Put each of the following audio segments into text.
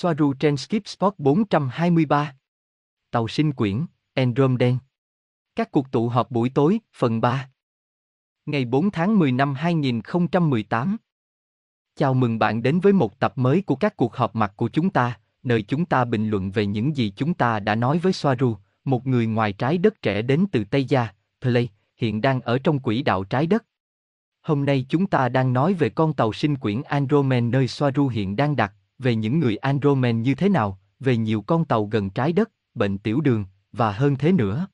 Soaru trên Skip Spot 423. Tàu sinh quyển, Andromeda. Các cuộc tụ họp buổi tối, phần 3. Ngày 4 tháng 10 năm 2018. Chào mừng bạn đến với một tập mới của các cuộc họp mặt của chúng ta, nơi chúng ta bình luận về những gì chúng ta đã nói với Soaru, một người ngoài trái đất trẻ đến từ Tây Gia, Play, hiện đang ở trong quỹ đạo trái đất. Hôm nay chúng ta đang nói về con tàu sinh quyển Andromeda nơi Soaru hiện đang đặt, về những người Andromen như thế nào, về nhiều con tàu gần trái đất, bệnh tiểu đường, và hơn thế nữa.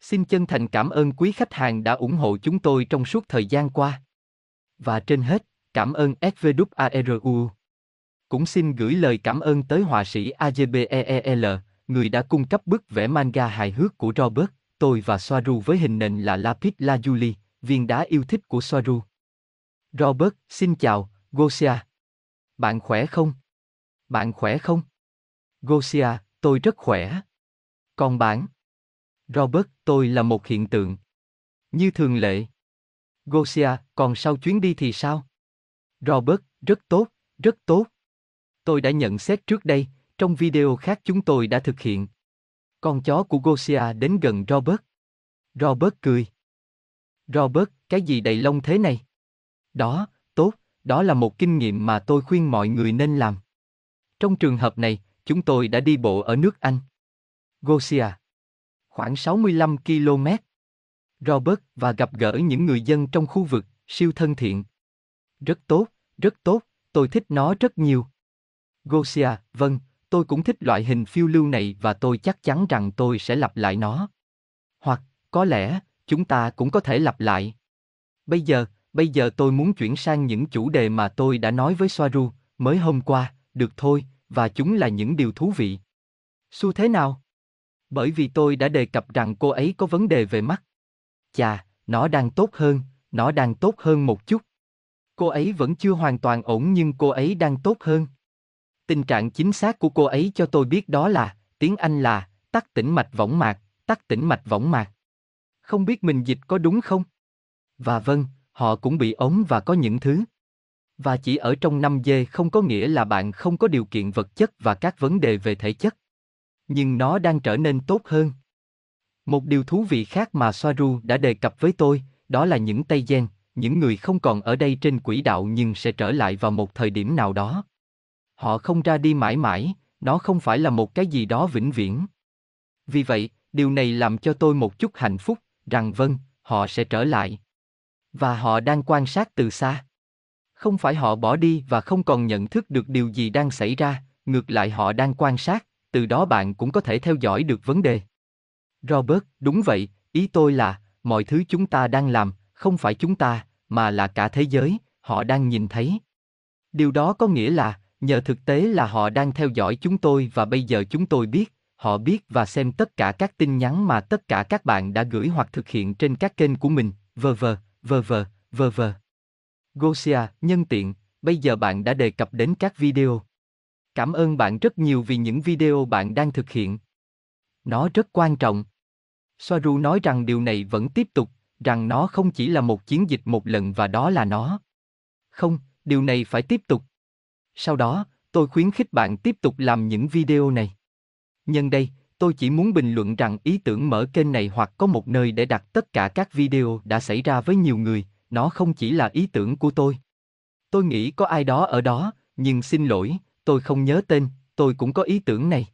Xin chân thành cảm ơn quý khách hàng đã ủng hộ chúng tôi trong suốt thời gian qua. Và trên hết, cảm ơn SVWARU. Cũng xin gửi lời cảm ơn tới họa sĩ AJBEEL, người đã cung cấp bức vẽ manga hài hước của Robert, tôi và Soaru với hình nền là Lapis Lazuli, viên đá yêu thích của Soaru. Robert, xin chào, Gosia. Bạn khỏe không? Bạn khỏe không? Gosia, tôi rất khỏe. Còn bạn? Robert, tôi là một hiện tượng. Như thường lệ. Gosia, còn sau chuyến đi thì sao? Robert, rất tốt, rất tốt. Tôi đã nhận xét trước đây, trong video khác chúng tôi đã thực hiện. Con chó của Gosia đến gần Robert. Robert cười. Robert, cái gì đầy lông thế này? Đó, tốt, đó là một kinh nghiệm mà tôi khuyên mọi người nên làm. Trong trường hợp này, chúng tôi đã đi bộ ở nước Anh. Gosia. Khoảng 65 km. Robert và gặp gỡ những người dân trong khu vực, siêu thân thiện. Rất tốt, rất tốt, tôi thích nó rất nhiều. Gosia, vâng, tôi cũng thích loại hình phiêu lưu này và tôi chắc chắn rằng tôi sẽ lặp lại nó. Hoặc, có lẽ, chúng ta cũng có thể lặp lại. Bây giờ, bây giờ tôi muốn chuyển sang những chủ đề mà tôi đã nói với Soaru mới hôm qua, được thôi, và chúng là những điều thú vị. Su thế nào? Bởi vì tôi đã đề cập rằng cô ấy có vấn đề về mắt. Chà, nó đang tốt hơn, nó đang tốt hơn một chút. Cô ấy vẫn chưa hoàn toàn ổn nhưng cô ấy đang tốt hơn. Tình trạng chính xác của cô ấy cho tôi biết đó là, tiếng Anh là, tắc tĩnh mạch võng mạc, tắc tĩnh mạch võng mạc. Không biết mình dịch có đúng không? Và vâng, họ cũng bị ống và có những thứ. Và chỉ ở trong năm dê không có nghĩa là bạn không có điều kiện vật chất và các vấn đề về thể chất. Nhưng nó đang trở nên tốt hơn. Một điều thú vị khác mà Soaru đã đề cập với tôi, đó là những Tây Gen, những người không còn ở đây trên quỹ đạo nhưng sẽ trở lại vào một thời điểm nào đó. Họ không ra đi mãi mãi, nó không phải là một cái gì đó vĩnh viễn. Vì vậy, điều này làm cho tôi một chút hạnh phúc, rằng vâng, họ sẽ trở lại. Và họ đang quan sát từ xa. Không phải họ bỏ đi và không còn nhận thức được điều gì đang xảy ra, ngược lại họ đang quan sát, từ đó bạn cũng có thể theo dõi được vấn đề. Robert, đúng vậy, ý tôi là, mọi thứ chúng ta đang làm, không phải chúng ta, mà là cả thế giới, họ đang nhìn thấy. Điều đó có nghĩa là, nhờ thực tế là họ đang theo dõi chúng tôi và bây giờ chúng tôi biết, họ biết và xem tất cả các tin nhắn mà tất cả các bạn đã gửi hoặc thực hiện trên các kênh của mình, vờ vờ, vờ vờ, vờ vờ. Gosia, nhân tiện, bây giờ bạn đã đề cập đến các video. Cảm ơn bạn rất nhiều vì những video bạn đang thực hiện. Nó rất quan trọng. Soaru nói rằng điều này vẫn tiếp tục, rằng nó không chỉ là một chiến dịch một lần và đó là nó. Không, điều này phải tiếp tục. Sau đó, tôi khuyến khích bạn tiếp tục làm những video này. Nhân đây, tôi chỉ muốn bình luận rằng ý tưởng mở kênh này hoặc có một nơi để đặt tất cả các video đã xảy ra với nhiều người, nó không chỉ là ý tưởng của tôi. Tôi nghĩ có ai đó ở đó, nhưng xin lỗi, tôi không nhớ tên, tôi cũng có ý tưởng này.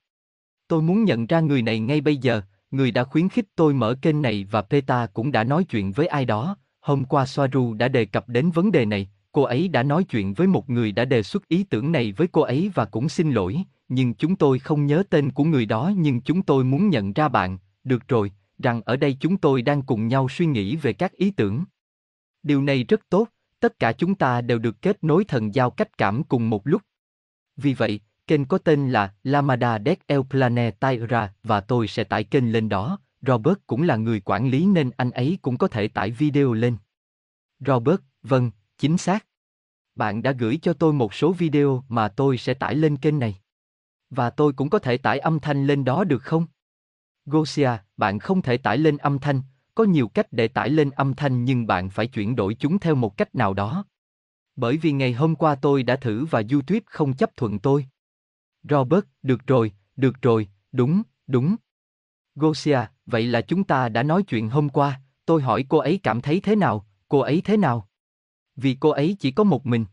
Tôi muốn nhận ra người này ngay bây giờ, người đã khuyến khích tôi mở kênh này và Peta cũng đã nói chuyện với ai đó. Hôm qua Soaru đã đề cập đến vấn đề này, cô ấy đã nói chuyện với một người đã đề xuất ý tưởng này với cô ấy và cũng xin lỗi, nhưng chúng tôi không nhớ tên của người đó nhưng chúng tôi muốn nhận ra bạn, được rồi, rằng ở đây chúng tôi đang cùng nhau suy nghĩ về các ý tưởng. Điều này rất tốt, tất cả chúng ta đều được kết nối thần giao cách cảm cùng một lúc. Vì vậy, kênh có tên là Lamada del El Planetaira và tôi sẽ tải kênh lên đó. Robert cũng là người quản lý nên anh ấy cũng có thể tải video lên. Robert, vâng, chính xác. Bạn đã gửi cho tôi một số video mà tôi sẽ tải lên kênh này. Và tôi cũng có thể tải âm thanh lên đó được không? Gosia, bạn không thể tải lên âm thanh, có nhiều cách để tải lên âm thanh nhưng bạn phải chuyển đổi chúng theo một cách nào đó. Bởi vì ngày hôm qua tôi đã thử và YouTube không chấp thuận tôi. Robert, được rồi, được rồi, đúng, đúng. Gosia, vậy là chúng ta đã nói chuyện hôm qua, tôi hỏi cô ấy cảm thấy thế nào, cô ấy thế nào? Vì cô ấy chỉ có một mình.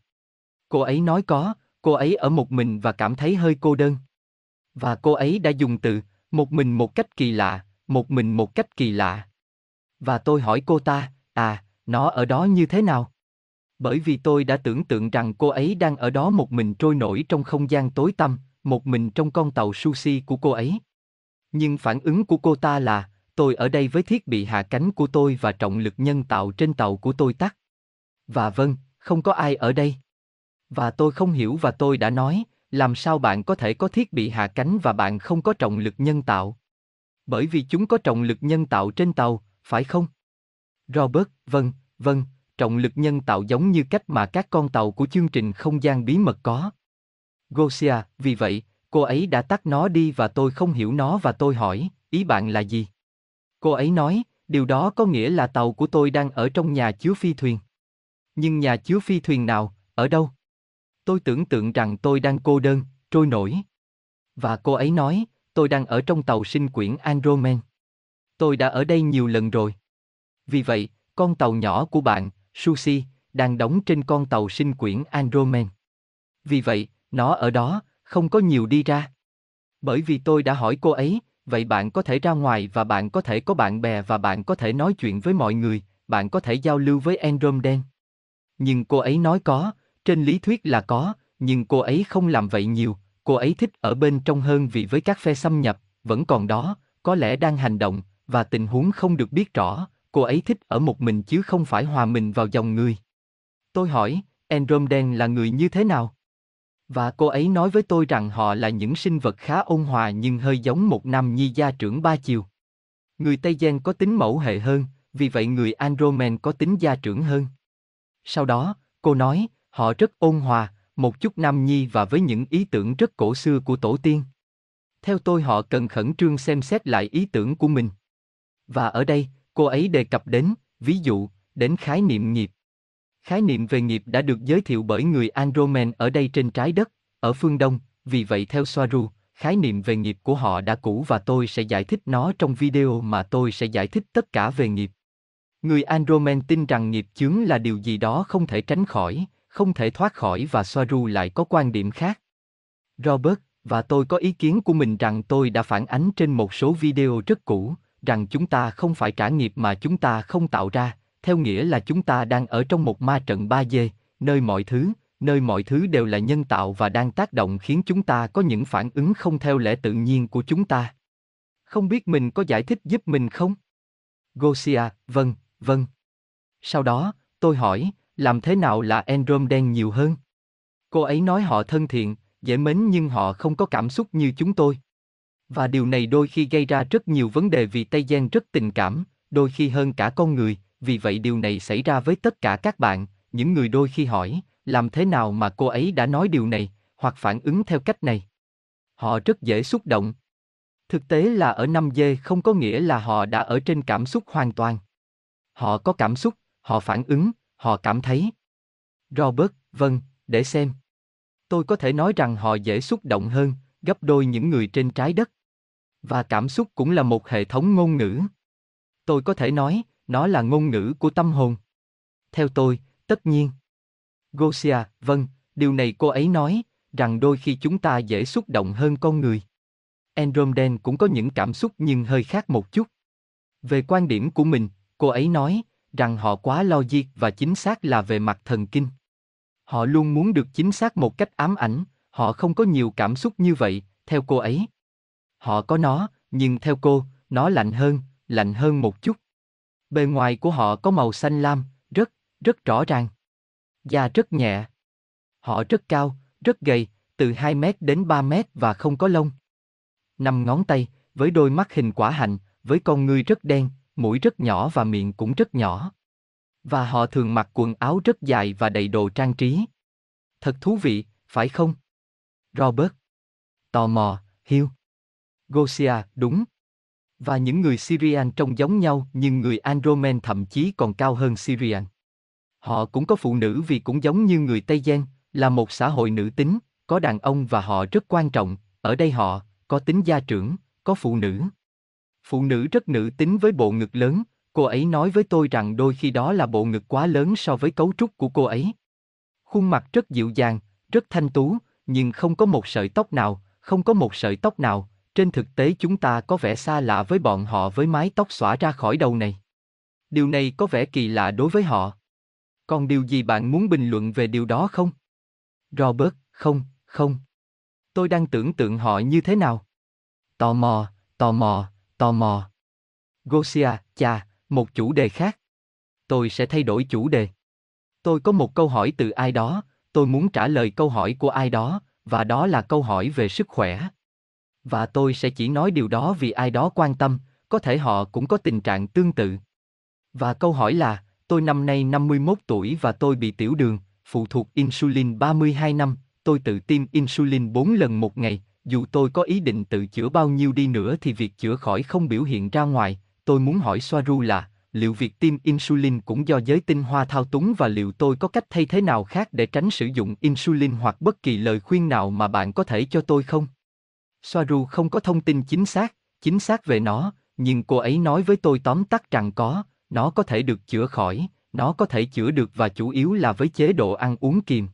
Cô ấy nói có, cô ấy ở một mình và cảm thấy hơi cô đơn. Và cô ấy đã dùng từ, một mình một cách kỳ lạ, một mình một cách kỳ lạ. Và tôi hỏi cô ta, à, nó ở đó như thế nào? Bởi vì tôi đã tưởng tượng rằng cô ấy đang ở đó một mình trôi nổi trong không gian tối tăm, một mình trong con tàu sushi của cô ấy. Nhưng phản ứng của cô ta là, tôi ở đây với thiết bị hạ cánh của tôi và trọng lực nhân tạo trên tàu của tôi tắt. Và vâng, không có ai ở đây. Và tôi không hiểu và tôi đã nói, làm sao bạn có thể có thiết bị hạ cánh và bạn không có trọng lực nhân tạo? Bởi vì chúng có trọng lực nhân tạo trên tàu, phải không? Robert, vâng, vâng, trọng lực nhân tạo giống như cách mà các con tàu của chương trình không gian bí mật có. Gosia, vì vậy, cô ấy đã tắt nó đi và tôi không hiểu nó và tôi hỏi, ý bạn là gì? Cô ấy nói, điều đó có nghĩa là tàu của tôi đang ở trong nhà chứa phi thuyền. Nhưng nhà chứa phi thuyền nào, ở đâu? Tôi tưởng tượng rằng tôi đang cô đơn, trôi nổi. Và cô ấy nói, tôi đang ở trong tàu sinh quyển Andromen. Tôi đã ở đây nhiều lần rồi. Vì vậy, con tàu nhỏ của bạn, Sushi, đang đóng trên con tàu sinh quyển Andromen. Vì vậy, nó ở đó, không có nhiều đi ra. Bởi vì tôi đã hỏi cô ấy, vậy bạn có thể ra ngoài và bạn có thể có bạn bè và bạn có thể nói chuyện với mọi người, bạn có thể giao lưu với Andromen. Nhưng cô ấy nói có, trên lý thuyết là có, nhưng cô ấy không làm vậy nhiều, cô ấy thích ở bên trong hơn vì với các phe xâm nhập, vẫn còn đó, có lẽ đang hành động, và tình huống không được biết rõ, cô ấy thích ở một mình chứ không phải hòa mình vào dòng người. Tôi hỏi, Andromedan là người như thế nào? Và cô ấy nói với tôi rằng họ là những sinh vật khá ôn hòa nhưng hơi giống một nam nhi gia trưởng ba chiều. Người Tây Gen có tính mẫu hệ hơn, vì vậy người Andromen có tính gia trưởng hơn. Sau đó, cô nói, họ rất ôn hòa, một chút nam nhi và với những ý tưởng rất cổ xưa của tổ tiên. Theo tôi họ cần khẩn trương xem xét lại ý tưởng của mình. Và ở đây, cô ấy đề cập đến, ví dụ, đến khái niệm nghiệp. Khái niệm về nghiệp đã được giới thiệu bởi người Andromen ở đây trên trái đất, ở phương Đông, vì vậy theo Soaru, khái niệm về nghiệp của họ đã cũ và tôi sẽ giải thích nó trong video mà tôi sẽ giải thích tất cả về nghiệp. Người Andromen tin rằng nghiệp chướng là điều gì đó không thể tránh khỏi, không thể thoát khỏi và Soaru lại có quan điểm khác. Robert, và tôi có ý kiến của mình rằng tôi đã phản ánh trên một số video rất cũ, rằng chúng ta không phải trả nghiệp mà chúng ta không tạo ra, theo nghĩa là chúng ta đang ở trong một ma trận 3D, nơi mọi thứ, nơi mọi thứ đều là nhân tạo và đang tác động khiến chúng ta có những phản ứng không theo lẽ tự nhiên của chúng ta. Không biết mình có giải thích giúp mình không? Gosia, vâng, vâng. Sau đó, tôi hỏi, làm thế nào là đen nhiều hơn? Cô ấy nói họ thân thiện, dễ mến nhưng họ không có cảm xúc như chúng tôi. Và điều này đôi khi gây ra rất nhiều vấn đề vì Tây gian rất tình cảm, đôi khi hơn cả con người, vì vậy điều này xảy ra với tất cả các bạn, những người đôi khi hỏi, làm thế nào mà cô ấy đã nói điều này, hoặc phản ứng theo cách này. Họ rất dễ xúc động. Thực tế là ở 5G không có nghĩa là họ đã ở trên cảm xúc hoàn toàn. Họ có cảm xúc, họ phản ứng, họ cảm thấy. Robert, vâng, để xem. Tôi có thể nói rằng họ dễ xúc động hơn, gấp đôi những người trên trái đất. Và cảm xúc cũng là một hệ thống ngôn ngữ. Tôi có thể nói, nó là ngôn ngữ của tâm hồn. Theo tôi, tất nhiên. Gosia, vâng, điều này cô ấy nói, rằng đôi khi chúng ta dễ xúc động hơn con người. Andromen cũng có những cảm xúc nhưng hơi khác một chút. Về quan điểm của mình, cô ấy nói, rằng họ quá logic và chính xác là về mặt thần kinh. Họ luôn muốn được chính xác một cách ám ảnh, họ không có nhiều cảm xúc như vậy, theo cô ấy. Họ có nó, nhưng theo cô, nó lạnh hơn, lạnh hơn một chút. Bề ngoài của họ có màu xanh lam, rất, rất rõ ràng. Da rất nhẹ. Họ rất cao, rất gầy, từ 2 mét đến 3 mét và không có lông. Năm ngón tay, với đôi mắt hình quả hạnh, với con ngươi rất đen, mũi rất nhỏ và miệng cũng rất nhỏ. Và họ thường mặc quần áo rất dài và đầy đồ trang trí. Thật thú vị, phải không? Robert. Tò mò, Hill. Gosia, đúng. Và những người Syrian trông giống nhau nhưng người Andromen thậm chí còn cao hơn Syrian. Họ cũng có phụ nữ vì cũng giống như người Tây Gen, là một xã hội nữ tính, có đàn ông và họ rất quan trọng, ở đây họ, có tính gia trưởng, có phụ nữ. Phụ nữ rất nữ tính với bộ ngực lớn, cô ấy nói với tôi rằng đôi khi đó là bộ ngực quá lớn so với cấu trúc của cô ấy. Khuôn mặt rất dịu dàng, rất thanh tú, nhưng không có một sợi tóc nào, không có một sợi tóc nào, trên thực tế chúng ta có vẻ xa lạ với bọn họ với mái tóc xõa ra khỏi đầu này. Điều này có vẻ kỳ lạ đối với họ. Còn điều gì bạn muốn bình luận về điều đó không? Robert, không, không. Tôi đang tưởng tượng họ như thế nào. Tò mò, tò mò, tò mò. Gosia, chà, một chủ đề khác. Tôi sẽ thay đổi chủ đề. Tôi có một câu hỏi từ ai đó, tôi muốn trả lời câu hỏi của ai đó, và đó là câu hỏi về sức khỏe. Và tôi sẽ chỉ nói điều đó vì ai đó quan tâm, có thể họ cũng có tình trạng tương tự. Và câu hỏi là, tôi năm nay 51 tuổi và tôi bị tiểu đường, phụ thuộc insulin 32 năm, tôi tự tiêm insulin 4 lần một ngày, dù tôi có ý định tự chữa bao nhiêu đi nữa thì việc chữa khỏi không biểu hiện ra ngoài, tôi muốn hỏi Soaru là, liệu việc tiêm insulin cũng do giới tinh hoa thao túng và liệu tôi có cách thay thế nào khác để tránh sử dụng insulin hoặc bất kỳ lời khuyên nào mà bạn có thể cho tôi không? Soaru không có thông tin chính xác, chính xác về nó, nhưng cô ấy nói với tôi tóm tắt rằng có, nó có thể được chữa khỏi, nó có thể chữa được và chủ yếu là với chế độ ăn uống kiềm.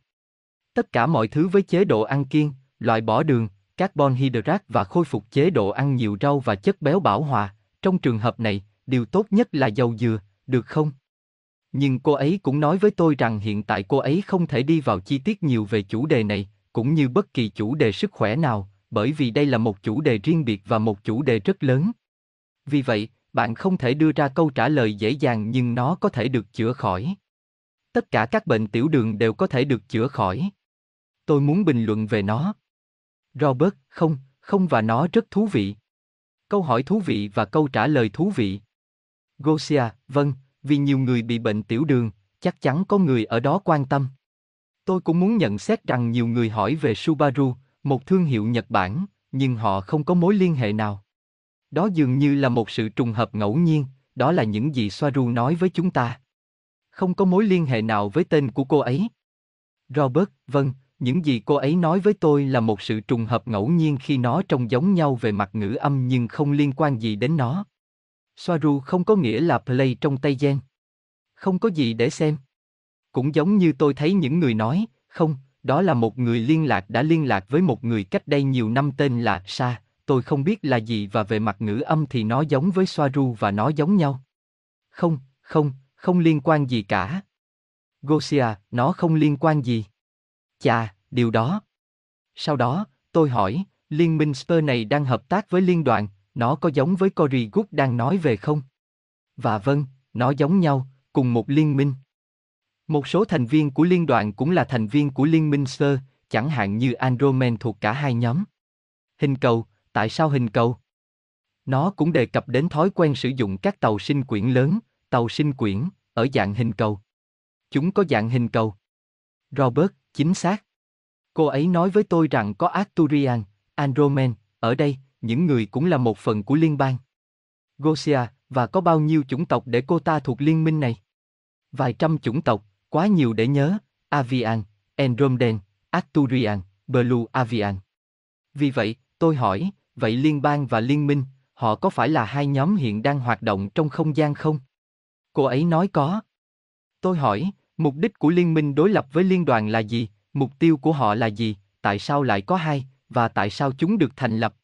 Tất cả mọi thứ với chế độ ăn kiêng, loại bỏ đường, carbon hydrate và khôi phục chế độ ăn nhiều rau và chất béo bảo hòa, trong trường hợp này, điều tốt nhất là dầu dừa, được không? Nhưng cô ấy cũng nói với tôi rằng hiện tại cô ấy không thể đi vào chi tiết nhiều về chủ đề này, cũng như bất kỳ chủ đề sức khỏe nào, bởi vì đây là một chủ đề riêng biệt và một chủ đề rất lớn. Vì vậy, bạn không thể đưa ra câu trả lời dễ dàng nhưng nó có thể được chữa khỏi. Tất cả các bệnh tiểu đường đều có thể được chữa khỏi. Tôi muốn bình luận về nó. Robert, không, không và nó rất thú vị. Câu hỏi thú vị và câu trả lời thú vị. Gosia, vâng, vì nhiều người bị bệnh tiểu đường, chắc chắn có người ở đó quan tâm. Tôi cũng muốn nhận xét rằng nhiều người hỏi về Subaru, một thương hiệu Nhật Bản, nhưng họ không có mối liên hệ nào. Đó dường như là một sự trùng hợp ngẫu nhiên, đó là những gì Soaru nói với chúng ta. Không có mối liên hệ nào với tên của cô ấy. Robert, vâng, những gì cô ấy nói với tôi là một sự trùng hợp ngẫu nhiên khi nó trông giống nhau về mặt ngữ âm nhưng không liên quan gì đến nó. Soaru không có nghĩa là play trong tay gen. Không có gì để xem. Cũng giống như tôi thấy những người nói, không, đó là một người liên lạc đã liên lạc với một người cách đây nhiều năm tên là Sa, tôi không biết là gì và về mặt ngữ âm thì nó giống với Soaru và nó giống nhau. Không, không, không liên quan gì cả. Gosia, nó không liên quan gì. Chà, điều đó. Sau đó, tôi hỏi, liên minh Spur này đang hợp tác với liên đoàn, nó có giống với Cory Good đang nói về không? Và vâng, nó giống nhau, cùng một liên minh. Một số thành viên của liên đoàn cũng là thành viên của liên minh sơ, chẳng hạn như Andromen thuộc cả hai nhóm. Hình cầu, tại sao hình cầu? Nó cũng đề cập đến thói quen sử dụng các tàu sinh quyển lớn, tàu sinh quyển, ở dạng hình cầu. Chúng có dạng hình cầu. Robert, chính xác. Cô ấy nói với tôi rằng có Arturian, Andromen, ở đây, những người cũng là một phần của liên bang. Gosia, và có bao nhiêu chủng tộc để cô ta thuộc liên minh này? Vài trăm chủng tộc, quá nhiều để nhớ, Avian, Andromedan, Arturian, Blue Avian. Vì vậy, tôi hỏi, vậy liên bang và liên minh, họ có phải là hai nhóm hiện đang hoạt động trong không gian không? Cô ấy nói có. Tôi hỏi, mục đích của liên minh đối lập với liên đoàn là gì, mục tiêu của họ là gì, tại sao lại có hai, và tại sao chúng được thành lập?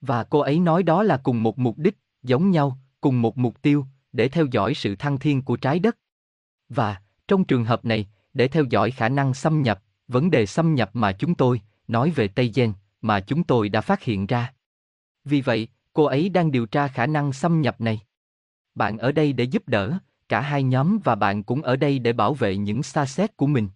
Và cô ấy nói đó là cùng một mục đích, giống nhau, cùng một mục tiêu, để theo dõi sự thăng thiên của trái đất. Và, trong trường hợp này, để theo dõi khả năng xâm nhập, vấn đề xâm nhập mà chúng tôi, nói về Tây Gen, mà chúng tôi đã phát hiện ra. Vì vậy, cô ấy đang điều tra khả năng xâm nhập này. Bạn ở đây để giúp đỡ, cả hai nhóm và bạn cũng ở đây để bảo vệ những xa xét của mình.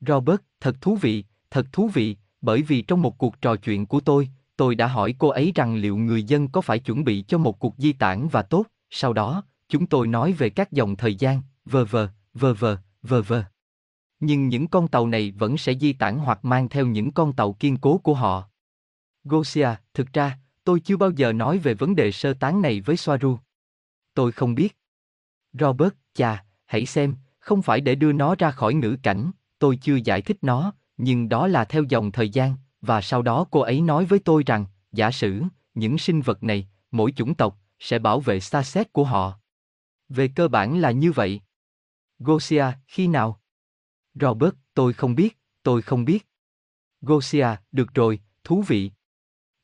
Robert, thật thú vị, thật thú vị, bởi vì trong một cuộc trò chuyện của tôi, tôi đã hỏi cô ấy rằng liệu người dân có phải chuẩn bị cho một cuộc di tản và tốt, sau đó, chúng tôi nói về các dòng thời gian, vờ vờ, vờ vờ, vờ vờ. Nhưng những con tàu này vẫn sẽ di tản hoặc mang theo những con tàu kiên cố của họ. Gosia, thực ra, tôi chưa bao giờ nói về vấn đề sơ tán này với Soaru. Tôi không biết. Robert, chà, hãy xem, không phải để đưa nó ra khỏi ngữ cảnh, tôi chưa giải thích nó, nhưng đó là theo dòng thời gian, và sau đó cô ấy nói với tôi rằng, giả sử, những sinh vật này, mỗi chủng tộc, sẽ bảo vệ xa xét của họ. Về cơ bản là như vậy. Gosia, khi nào? Robert, tôi không biết, tôi không biết. Gosia, được rồi, thú vị.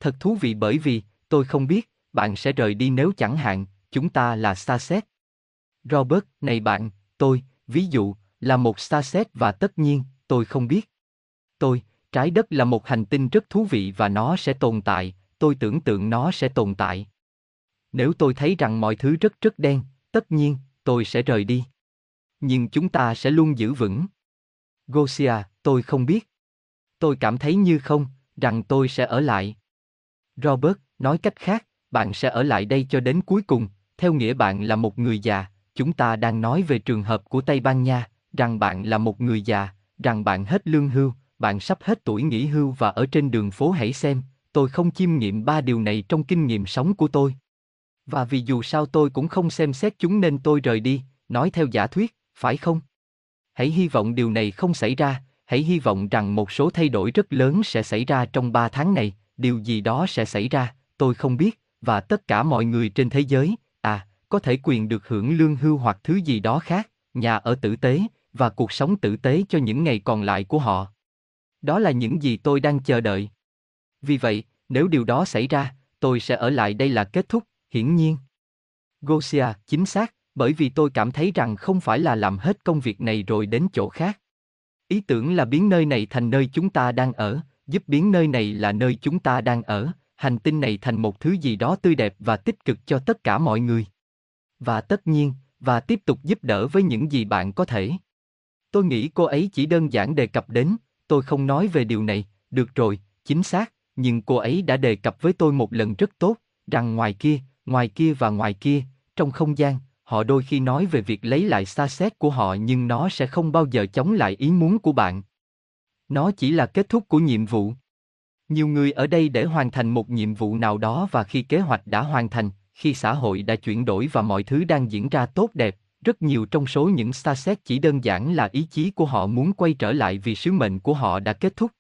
Thật thú vị bởi vì, tôi không biết, bạn sẽ rời đi nếu chẳng hạn, chúng ta là xa xét. Robert, này bạn, tôi, ví dụ, là một xa xét và tất nhiên, tôi không biết. Tôi, trái đất là một hành tinh rất thú vị và nó sẽ tồn tại, tôi tưởng tượng nó sẽ tồn tại. Nếu tôi thấy rằng mọi thứ rất rất đen, tất nhiên, tôi sẽ rời đi. Nhưng chúng ta sẽ luôn giữ vững. Gosia, tôi không biết. Tôi cảm thấy như không, rằng tôi sẽ ở lại. Robert, nói cách khác, bạn sẽ ở lại đây cho đến cuối cùng, theo nghĩa bạn là một người già, chúng ta đang nói về trường hợp của Tây Ban Nha, rằng bạn là một người già, rằng bạn hết lương hưu, bạn sắp hết tuổi nghỉ hưu và ở trên đường phố hãy xem, tôi không chiêm nghiệm ba điều này trong kinh nghiệm sống của tôi. Và vì dù sao tôi cũng không xem xét chúng nên tôi rời đi, nói theo giả thuyết, phải không? Hãy hy vọng điều này không xảy ra, hãy hy vọng rằng một số thay đổi rất lớn sẽ xảy ra trong ba tháng này, điều gì đó sẽ xảy ra, tôi không biết, và tất cả mọi người trên thế giới, à, có thể quyền được hưởng lương hưu hoặc thứ gì đó khác, nhà ở tử tế, và cuộc sống tử tế cho những ngày còn lại của họ. Đó là những gì tôi đang chờ đợi. Vì vậy, nếu điều đó xảy ra, tôi sẽ ở lại đây là kết thúc, hiển nhiên. Gosia, chính xác, bởi vì tôi cảm thấy rằng không phải là làm hết công việc này rồi đến chỗ khác. Ý tưởng là biến nơi này thành nơi chúng ta đang ở, giúp biến nơi này là nơi chúng ta đang ở, hành tinh này thành một thứ gì đó tươi đẹp và tích cực cho tất cả mọi người. Và tất nhiên, và tiếp tục giúp đỡ với những gì bạn có thể. Tôi nghĩ cô ấy chỉ đơn giản đề cập đến, tôi không nói về điều này, được rồi, chính xác, nhưng cô ấy đã đề cập với tôi một lần rất tốt, rằng ngoài kia, ngoài kia và ngoài kia, trong không gian, họ đôi khi nói về việc lấy lại xa xét của họ nhưng nó sẽ không bao giờ chống lại ý muốn của bạn. Nó chỉ là kết thúc của nhiệm vụ. Nhiều người ở đây để hoàn thành một nhiệm vụ nào đó và khi kế hoạch đã hoàn thành, khi xã hội đã chuyển đổi và mọi thứ đang diễn ra tốt đẹp, rất nhiều trong số những xa xét chỉ đơn giản là ý chí của họ muốn quay trở lại vì sứ mệnh của họ đã kết thúc.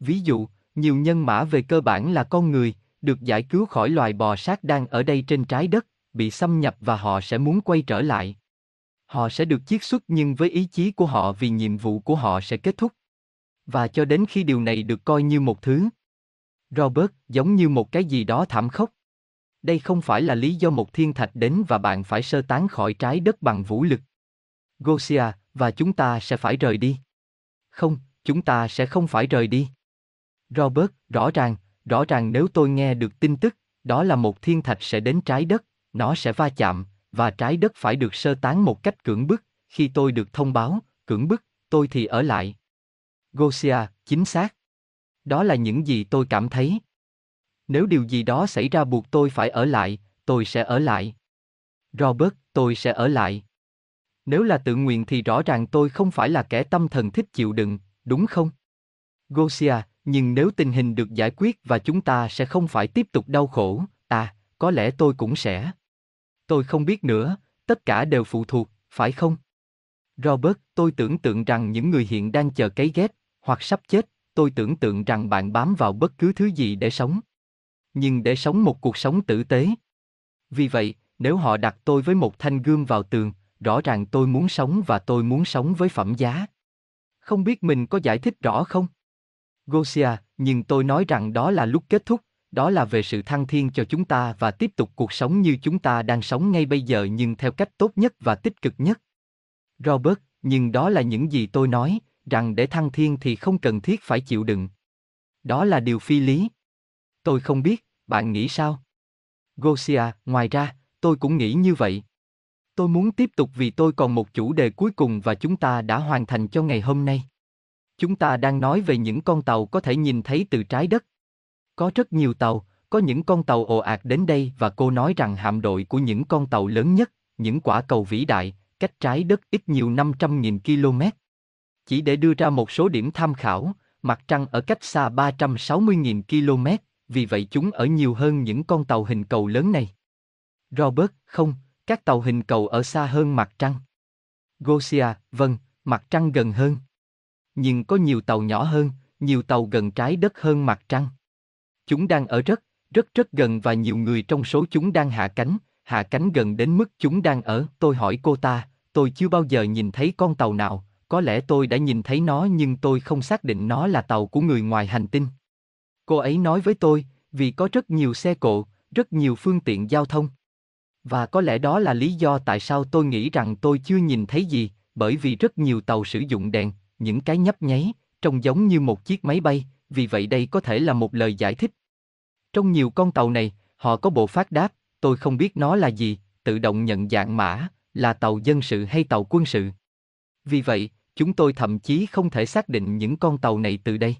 Ví dụ, nhiều nhân mã về cơ bản là con người, được giải cứu khỏi loài bò sát đang ở đây trên trái đất, bị xâm nhập và họ sẽ muốn quay trở lại. Họ sẽ được chiết xuất nhưng với ý chí của họ vì nhiệm vụ của họ sẽ kết thúc. Và cho đến khi điều này được coi như một thứ. Robert, giống như một cái gì đó thảm khốc. Đây không phải là lý do một thiên thạch đến và bạn phải sơ tán khỏi trái đất bằng vũ lực. Gosia, và chúng ta sẽ phải rời đi. Không, chúng ta sẽ không phải rời đi. Robert, rõ ràng, rõ ràng nếu tôi nghe được tin tức, đó là một thiên thạch sẽ đến trái đất, nó sẽ va chạm, và trái đất phải được sơ tán một cách cưỡng bức, khi tôi được thông báo, cưỡng bức, tôi thì ở lại. Gosia, chính xác. Đó là những gì tôi cảm thấy. Nếu điều gì đó xảy ra buộc tôi phải ở lại, tôi sẽ ở lại. Robert, tôi sẽ ở lại. Nếu là tự nguyện thì rõ ràng tôi không phải là kẻ tâm thần thích chịu đựng, đúng không? Gosia, nhưng nếu tình hình được giải quyết và chúng ta sẽ không phải tiếp tục đau khổ, à, có lẽ tôi cũng sẽ. Tôi không biết nữa, tất cả đều phụ thuộc, phải không? Robert, tôi tưởng tượng rằng những người hiện đang chờ cấy ghép, hoặc sắp chết, tôi tưởng tượng rằng bạn bám vào bất cứ thứ gì để sống. Nhưng để sống một cuộc sống tử tế. Vì vậy, nếu họ đặt tôi với một thanh gươm vào tường, rõ ràng tôi muốn sống và tôi muốn sống với phẩm giá. Không biết mình có giải thích rõ không? Gosia, nhưng tôi nói rằng đó là lúc kết thúc, đó là về sự thăng thiên cho chúng ta và tiếp tục cuộc sống như chúng ta đang sống ngay bây giờ nhưng theo cách tốt nhất và tích cực nhất. Robert, nhưng đó là những gì tôi nói, rằng để thăng thiên thì không cần thiết phải chịu đựng. Đó là điều phi lý. Tôi không biết, bạn nghĩ sao? Gosia, ngoài ra, tôi cũng nghĩ như vậy. Tôi muốn tiếp tục vì tôi còn một chủ đề cuối cùng và chúng ta đã hoàn thành cho ngày hôm nay. Chúng ta đang nói về những con tàu có thể nhìn thấy từ trái đất. Có rất nhiều tàu, có những con tàu ồ ạt đến đây và cô nói rằng hạm đội của những con tàu lớn nhất, những quả cầu vĩ đại, cách trái đất ít nhiều 500.000 km. Chỉ để đưa ra một số điểm tham khảo, mặt trăng ở cách xa 360.000 km, vì vậy chúng ở nhiều hơn những con tàu hình cầu lớn này. Robert, không, các tàu hình cầu ở xa hơn mặt trăng. Gosia, vâng, mặt trăng gần hơn. nhưng có nhiều tàu nhỏ hơn, nhiều tàu gần trái đất hơn mặt trăng. Chúng đang ở rất, rất rất gần và nhiều người trong số chúng đang hạ cánh, hạ cánh gần đến mức chúng đang ở. Tôi hỏi cô ta, tôi chưa bao giờ nhìn thấy con tàu nào, có lẽ tôi đã nhìn thấy nó nhưng tôi không xác định nó là tàu của người ngoài hành tinh. Cô ấy nói với tôi, vì có rất nhiều xe cộ, rất nhiều phương tiện giao thông. Và có lẽ đó là lý do tại sao tôi nghĩ rằng tôi chưa nhìn thấy gì, bởi vì rất nhiều tàu sử dụng đèn, những cái nhấp nháy, trông giống như một chiếc máy bay, vì vậy đây có thể là một lời giải thích. Trong nhiều con tàu này, họ có bộ phát đáp, tôi không biết nó là gì, tự động nhận dạng mã, là tàu dân sự hay tàu quân sự. Vì vậy, chúng tôi thậm chí không thể xác định những con tàu này từ đây.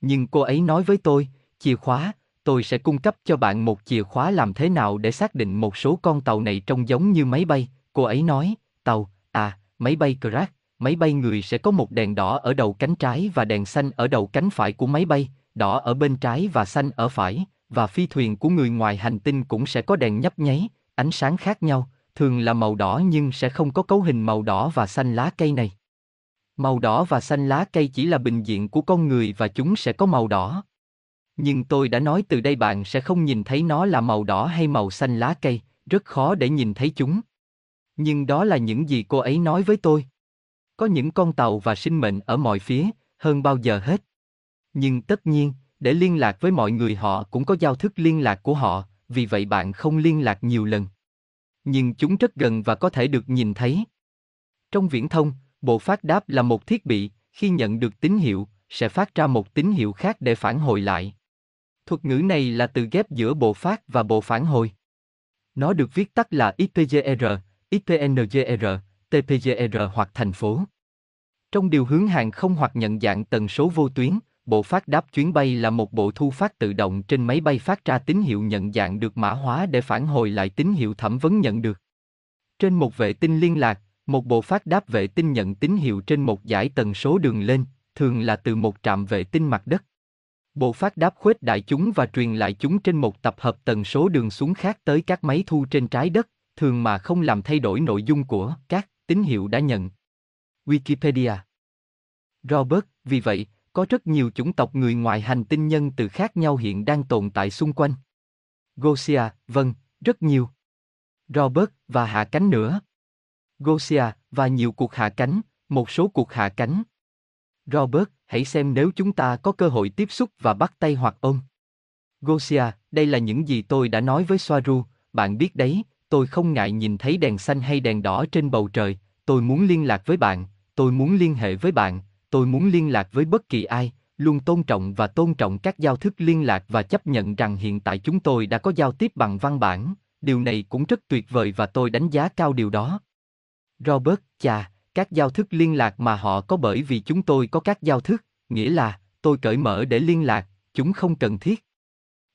Nhưng cô ấy nói với tôi, chìa khóa, tôi sẽ cung cấp cho bạn một chìa khóa làm thế nào để xác định một số con tàu này trông giống như máy bay. Cô ấy nói, tàu, à, máy bay crash, máy bay người sẽ có một đèn đỏ ở đầu cánh trái và đèn xanh ở đầu cánh phải của máy bay, đỏ ở bên trái và xanh ở phải, và phi thuyền của người ngoài hành tinh cũng sẽ có đèn nhấp nháy, ánh sáng khác nhau, thường là màu đỏ nhưng sẽ không có cấu hình màu đỏ và xanh lá cây này. Màu đỏ và xanh lá cây chỉ là bình diện của con người và chúng sẽ có màu đỏ. Nhưng tôi đã nói từ đây bạn sẽ không nhìn thấy nó là màu đỏ hay màu xanh lá cây, rất khó để nhìn thấy chúng. Nhưng đó là những gì cô ấy nói với tôi. Có những con tàu và sinh mệnh ở mọi phía, hơn bao giờ hết. Nhưng tất nhiên, để liên lạc với mọi người họ cũng có giao thức liên lạc của họ, vì vậy bạn không liên lạc nhiều lần. Nhưng chúng rất gần và có thể được nhìn thấy. Trong viễn thông, bộ phát đáp là một thiết bị, khi nhận được tín hiệu, sẽ phát ra một tín hiệu khác để phản hồi lại. Thuật ngữ này là từ ghép giữa bộ phát và bộ phản hồi. Nó được viết tắt là IPGR, IPNGR, TPGR hoặc thành phố. Trong điều hướng hàng không hoặc nhận dạng tần số vô tuyến, bộ phát đáp chuyến bay là một bộ thu phát tự động trên máy bay phát ra tín hiệu nhận dạng được mã hóa để phản hồi lại tín hiệu thẩm vấn nhận được. Trên một vệ tinh liên lạc, một bộ phát đáp vệ tinh nhận tín hiệu trên một giải tần số đường lên, thường là từ một trạm vệ tinh mặt đất. Bộ phát đáp khuếch đại chúng và truyền lại chúng trên một tập hợp tần số đường xuống khác tới các máy thu trên trái đất, thường mà không làm thay đổi nội dung của các tín hiệu đã nhận. Wikipedia Robert, vì vậy, có rất nhiều chủng tộc người ngoài hành tinh nhân từ khác nhau hiện đang tồn tại xung quanh. Gosia, vâng, rất nhiều. Robert, và hạ cánh nữa. Gosia, và nhiều cuộc hạ cánh, một số cuộc hạ cánh. Robert, hãy xem nếu chúng ta có cơ hội tiếp xúc và bắt tay hoặc ôm. Gosia, đây là những gì tôi đã nói với Soaru, bạn biết đấy, tôi không ngại nhìn thấy đèn xanh hay đèn đỏ trên bầu trời, tôi muốn liên lạc với bạn, tôi muốn liên hệ với bạn, tôi muốn liên lạc với bất kỳ ai, luôn tôn trọng và tôn trọng các giao thức liên lạc và chấp nhận rằng hiện tại chúng tôi đã có giao tiếp bằng văn bản, điều này cũng rất tuyệt vời và tôi đánh giá cao điều đó. Robert, chà, các giao thức liên lạc mà họ có bởi vì chúng tôi có các giao thức, nghĩa là, tôi cởi mở để liên lạc, chúng không cần thiết.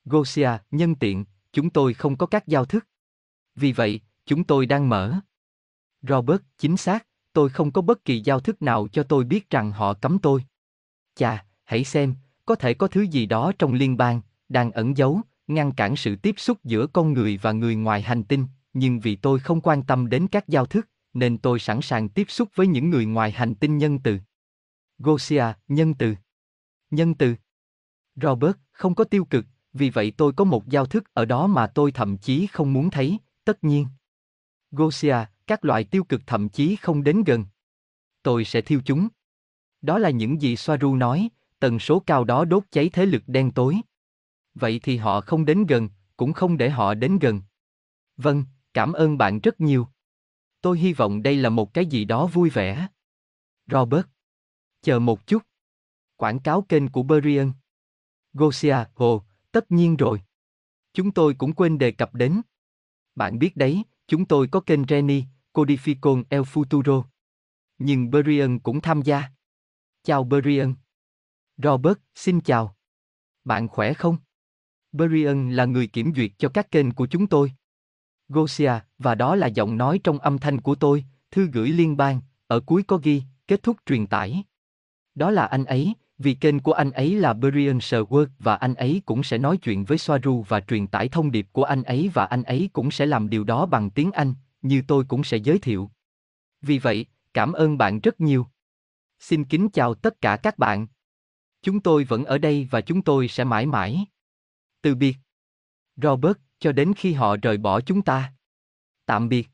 Gosia, nhân tiện, chúng tôi không có các giao thức. Vì vậy, chúng tôi đang mở. Robert, chính xác, tôi không có bất kỳ giao thức nào cho tôi biết rằng họ cấm tôi. Chà, hãy xem, có thể có thứ gì đó trong liên bang, đang ẩn giấu, ngăn cản sự tiếp xúc giữa con người và người ngoài hành tinh, nhưng vì tôi không quan tâm đến các giao thức, nên tôi sẵn sàng tiếp xúc với những người ngoài hành tinh nhân từ. Gosia, nhân từ. Nhân từ. Robert, không có tiêu cực, vì vậy tôi có một giao thức ở đó mà tôi thậm chí không muốn thấy, tất nhiên. Gosia, các loại tiêu cực thậm chí không đến gần. Tôi sẽ thiêu chúng. Đó là những gì Soaru nói, tần số cao đó đốt cháy thế lực đen tối. Vậy thì họ không đến gần, cũng không để họ đến gần. Vâng, cảm ơn bạn rất nhiều. Tôi hy vọng đây là một cái gì đó vui vẻ. Robert. Chờ một chút. Quảng cáo kênh của Berian. Gosia, hồ, tất nhiên rồi. Chúng tôi cũng quên đề cập đến. Bạn biết đấy, chúng tôi có kênh jenny. Codificon El Futuro. Nhưng Berrien cũng tham gia. Chào Berrien. Robert, xin chào. Bạn khỏe không? Berrien là người kiểm duyệt cho các kênh của chúng tôi. Gosia, và đó là giọng nói trong âm thanh của tôi, thư gửi liên bang, ở cuối có ghi, kết thúc truyền tải. Đó là anh ấy, vì kênh của anh ấy là Berrien Sherwood và anh ấy cũng sẽ nói chuyện với Soaru và truyền tải thông điệp của anh ấy và anh ấy cũng sẽ làm điều đó bằng tiếng Anh, như tôi cũng sẽ giới thiệu. Vì vậy, cảm ơn bạn rất nhiều. Xin kính chào tất cả các bạn. Chúng tôi vẫn ở đây và chúng tôi sẽ mãi mãi. Từ biệt. Robert, cho đến khi họ rời bỏ chúng ta. Tạm biệt.